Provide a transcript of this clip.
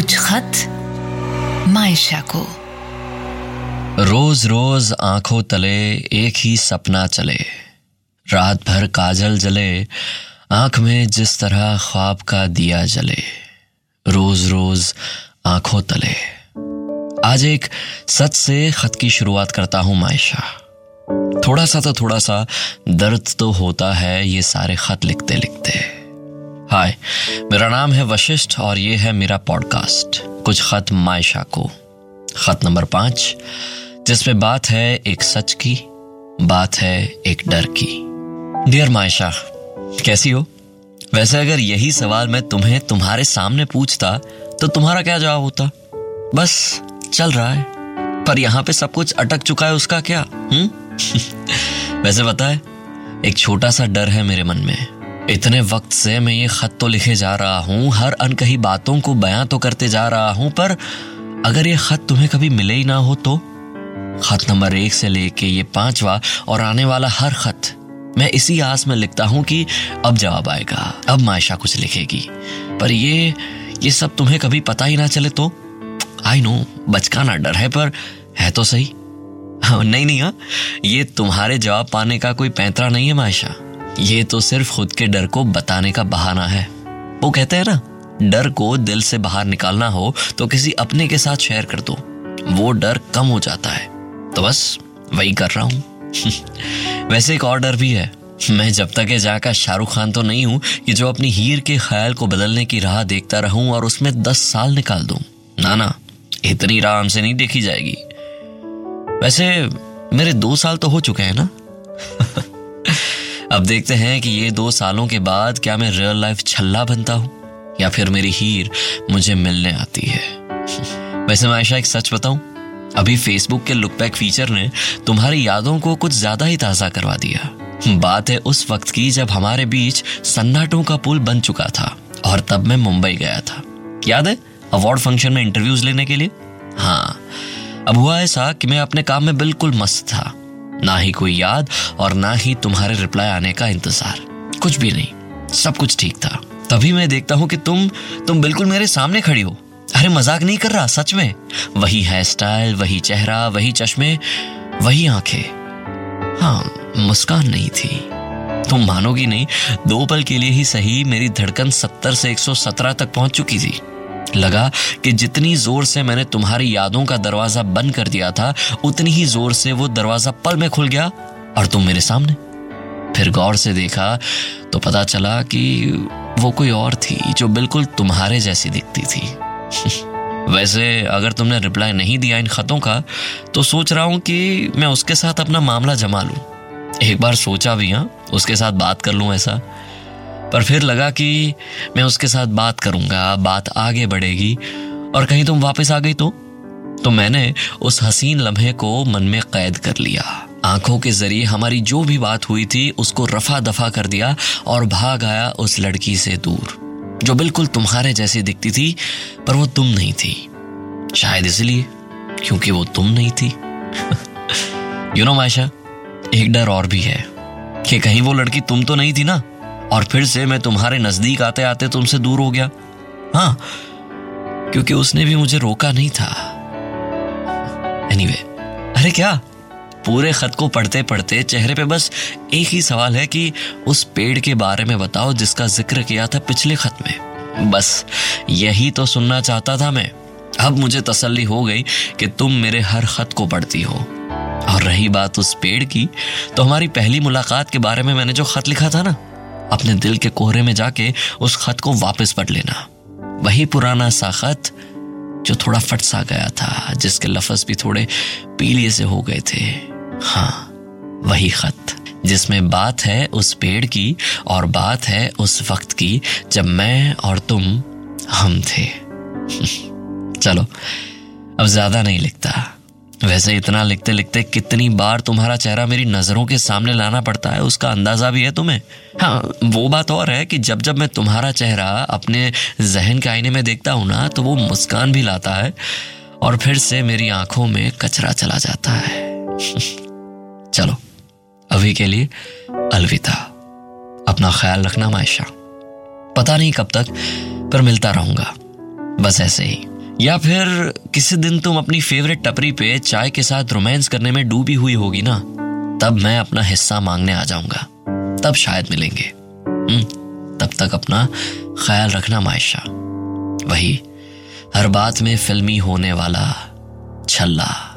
कुछ खत मायशा को। रोज रोज आँखों तले एक ही सपना चले। रात भर काजल जले, आँख में जिस तरह ख्वाब का दिया जले। रोज रोज आँखों तले। आज एक सच से खत की शुरुआत करता हूँ मायशा। थोड़ा सा तो थोड़ा सा दर्द तो होता है ये सारे खत लिखते लिखते। हाय मेरा नाम है वशिष्ठ और ये है मेरा पॉडकास्ट कुछ खत मायशा को। खत नंबर पाँच, जिसमें बात है एक सच की, बात है एक डर की। डियर मायशा, कैसी हो? वैसे अगर यही सवाल मैं तुम्हें तुम्हारे सामने पूछता तो तुम्हारा क्या जवाब होता? बस, चल रहा है। पर यहाँ पे सब कुछ अटक चुका है, उसका क्या हुँ? वैसे है, एक छोटा सा डर है मेरे मन में। इतने वक्त से मैं ये खत तो लिखे जा रहा हूँ हर अनकही बातों को बयां तो करते जा रहा हूँ पर अगर ये खत तुम्हें कभी मिले ही ना हो तो? खत नंबर एक से लेके ये पांचवा और आने वाला हर खत मैं इसी आस में लिखता हूँ कि अब जवाब आएगा अब मायशा कुछ लिखेगी। पर ये ये सब तुम्हें कभी पता ही ना चले तो? आई नो बचकाना डर है पर है तो सही। हाँ, नहीं नहीं हाँ ये तुम्हारे जवाब पाने का कोई पैंतरा नहीं है मायशा। ये तो सिर्फ़ खुद के डर को बताने का बहाना है। वो कहते हैं ना, डर को दिल से बाहर निकालना हो तो किसी अपने के साथ शेयर कर दो। वो डर कम हो जाता है। तो बस, वही कर रहा हूँ। वैसे एक और डर भी है। मैं जब तक जा का शाहरुख खान तो नहीं हूँ कि जो अपनी हीर के ख्याल को बदलने की राह देखता रहूँ और उसमें दस साल निकाल दूँ। ना ना, इतनी राह हमसे नहीं देखी जाएगी। वैसे, मेरे दो साल तो हो चुके हैं ना। अब देखते हैं कि ये दो सालों के बाद क्या मैं रियल लाइफ छल्ला बनता हूँ, या फिर मेरी हीर मुझे मिलने आती है। वैसे मैं आयशा, एक सच बताऊँ, अभी फेसबुक के लुक बैक फीचर ने तुम्हारी यादों को कुछ ज़्यादा ही ताज़ा करवा दिया। बात है उस वक्त की जब हमारे बीच सन्नाटों का पुल बन चुका था, और तब मैं मुंबई गया था। याद है अवार्ड फ़ंक्शन में इंटरव्यूज़ लेने के लिए? हाँ। अब हुआ ऐसा कि मैं अपने काम में बिल्कुल मस्त था। ना ही कोई याद और ना ही तुम्हारे रिप्लाई आने का इंतज़ार। कुछ भी नहीं, सब कुछ ठीक था। तभी मैं देखता हूँ कि तुम तुम बिल्कुल मेरे सामने खड़ी हो। अरे, मज़ाक नहीं कर रहा, सच में? वही हेयर स्टाइल वही चेहरा, वही चश्मे, वही आँखें। हाँ मुस्कान नहीं थी। तुम मानोगी नहीं, दो पल के लिए ही सही मेरी धड़कन सत्तर से एक सौ सत्रह तक पहुँच चुकी थी। लगा कि जितनी ज़ोर से मैंने तुम्हारी यादों का दरवाज़ा बंद कर दिया था, उतनी ही ज़ोर से वो दरवाज़ा पल में खुल गया और तुम मेरे सामने। फिर गौर से देखा तो पता चला कि वो कोई और थी जो बिल्कुल तुम्हारे जैसी दिखती थी। वैसे अगर तुमने रिप्लाई नहीं दिया इन खतों का तो सोच रहा हूँ कि मैं उसके साथ अपना मामला जमा लूँ। एक बार सोचा भी हाँ उसके साथ बात कर लूँ ऐसा। पर फिर लगा कि मैं उसके साथ बात करूँगा, बात आगे बढ़ेगी। और कहीं तुम वापस आ गई तो? तो मैंने उस हसीन लम्हे को मन में कैद कर लिया। आँखों के ज़रिए हमारी जो भी बात हुई थी, उसको रफा दफ़ा कर दिया और भाग आया उस लड़की से दूर, जो बिल्कुल तुम्हारे जैसी दिखती थी, पर वो तुम नहीं थी। शायद इसलिए क्योंकि वो तुम नहीं थी। यू नो मायशा, एक डर और भी है कि कहीं वो लड़की तुम तो नहीं थी ना? और फिर से मैं तुम्हारे नज़दीक आते आते तुमसे दूर हो गया। हाँ क्योंकि उसने भी मुझे रोका नहीं था। एनीवे anyway, अरे क्या? पूरे खत को पढ़ते पढ़ते चेहरे पे बस एक ही सवाल है कि उस पेड़ के बारे में बताओ जिसका ज़िक्र किया था पिछले खत में। बस यही तो सुनना चाहता था मैं। अब मुझे तसल्ली हो गई कि तुम मेरे हर खत को पढ़ती हो। और रही बात उस पेड़ की तो हमारी पहली मुलाकात के बारे में मैंने जो खत लिखा था ना अपने दिल के कोहरे में जाके उस खत को वापस पढ़ लेना। वही पुराना सा खत जो थोड़ा फट सा गया था, जिसके लफज भी थोड़े पीले से हो गए थे। हाँ वही खत, जिसमें बात है उस पेड़ की और बात है उस वक्त की, जब मैं और तुम हम थे। चलो, अब ज़्यादा नहीं लिखता। वैसे इतना लिखते लिखते कितनी बार तुम्हारा चेहरा मेरी नज़रों के सामने लाना पड़ता है, उसका अंदाज़ा भी है तुम्हें? हाँ वो बात और है कि जब जब मैं तुम्हारा चेहरा अपने जहन के आईने में देखता हूँ ना तो वो मुस्कान भी लाता है और फिर से मेरी आँखों में कचरा चला जाता है। चलो, अभी के लिए अलविदा। अपना ख्याल रखना मायशा। पता नहीं कब तक, पर मिलता रहूँगा। बस ऐसे ही। या फिर किसी दिन तुम अपनी फेवरेट टपरी पे चाय के साथ रोमांस करने में डूबी हुई होगी ना तब मैं अपना हिस्सा मांगने आ जाऊँगा। तब शायद मिलेंगे। हम्म, तब तक अपना ख्याल रखना मायशा। वही हर बात में फिल्मी होने वाला छल्ला।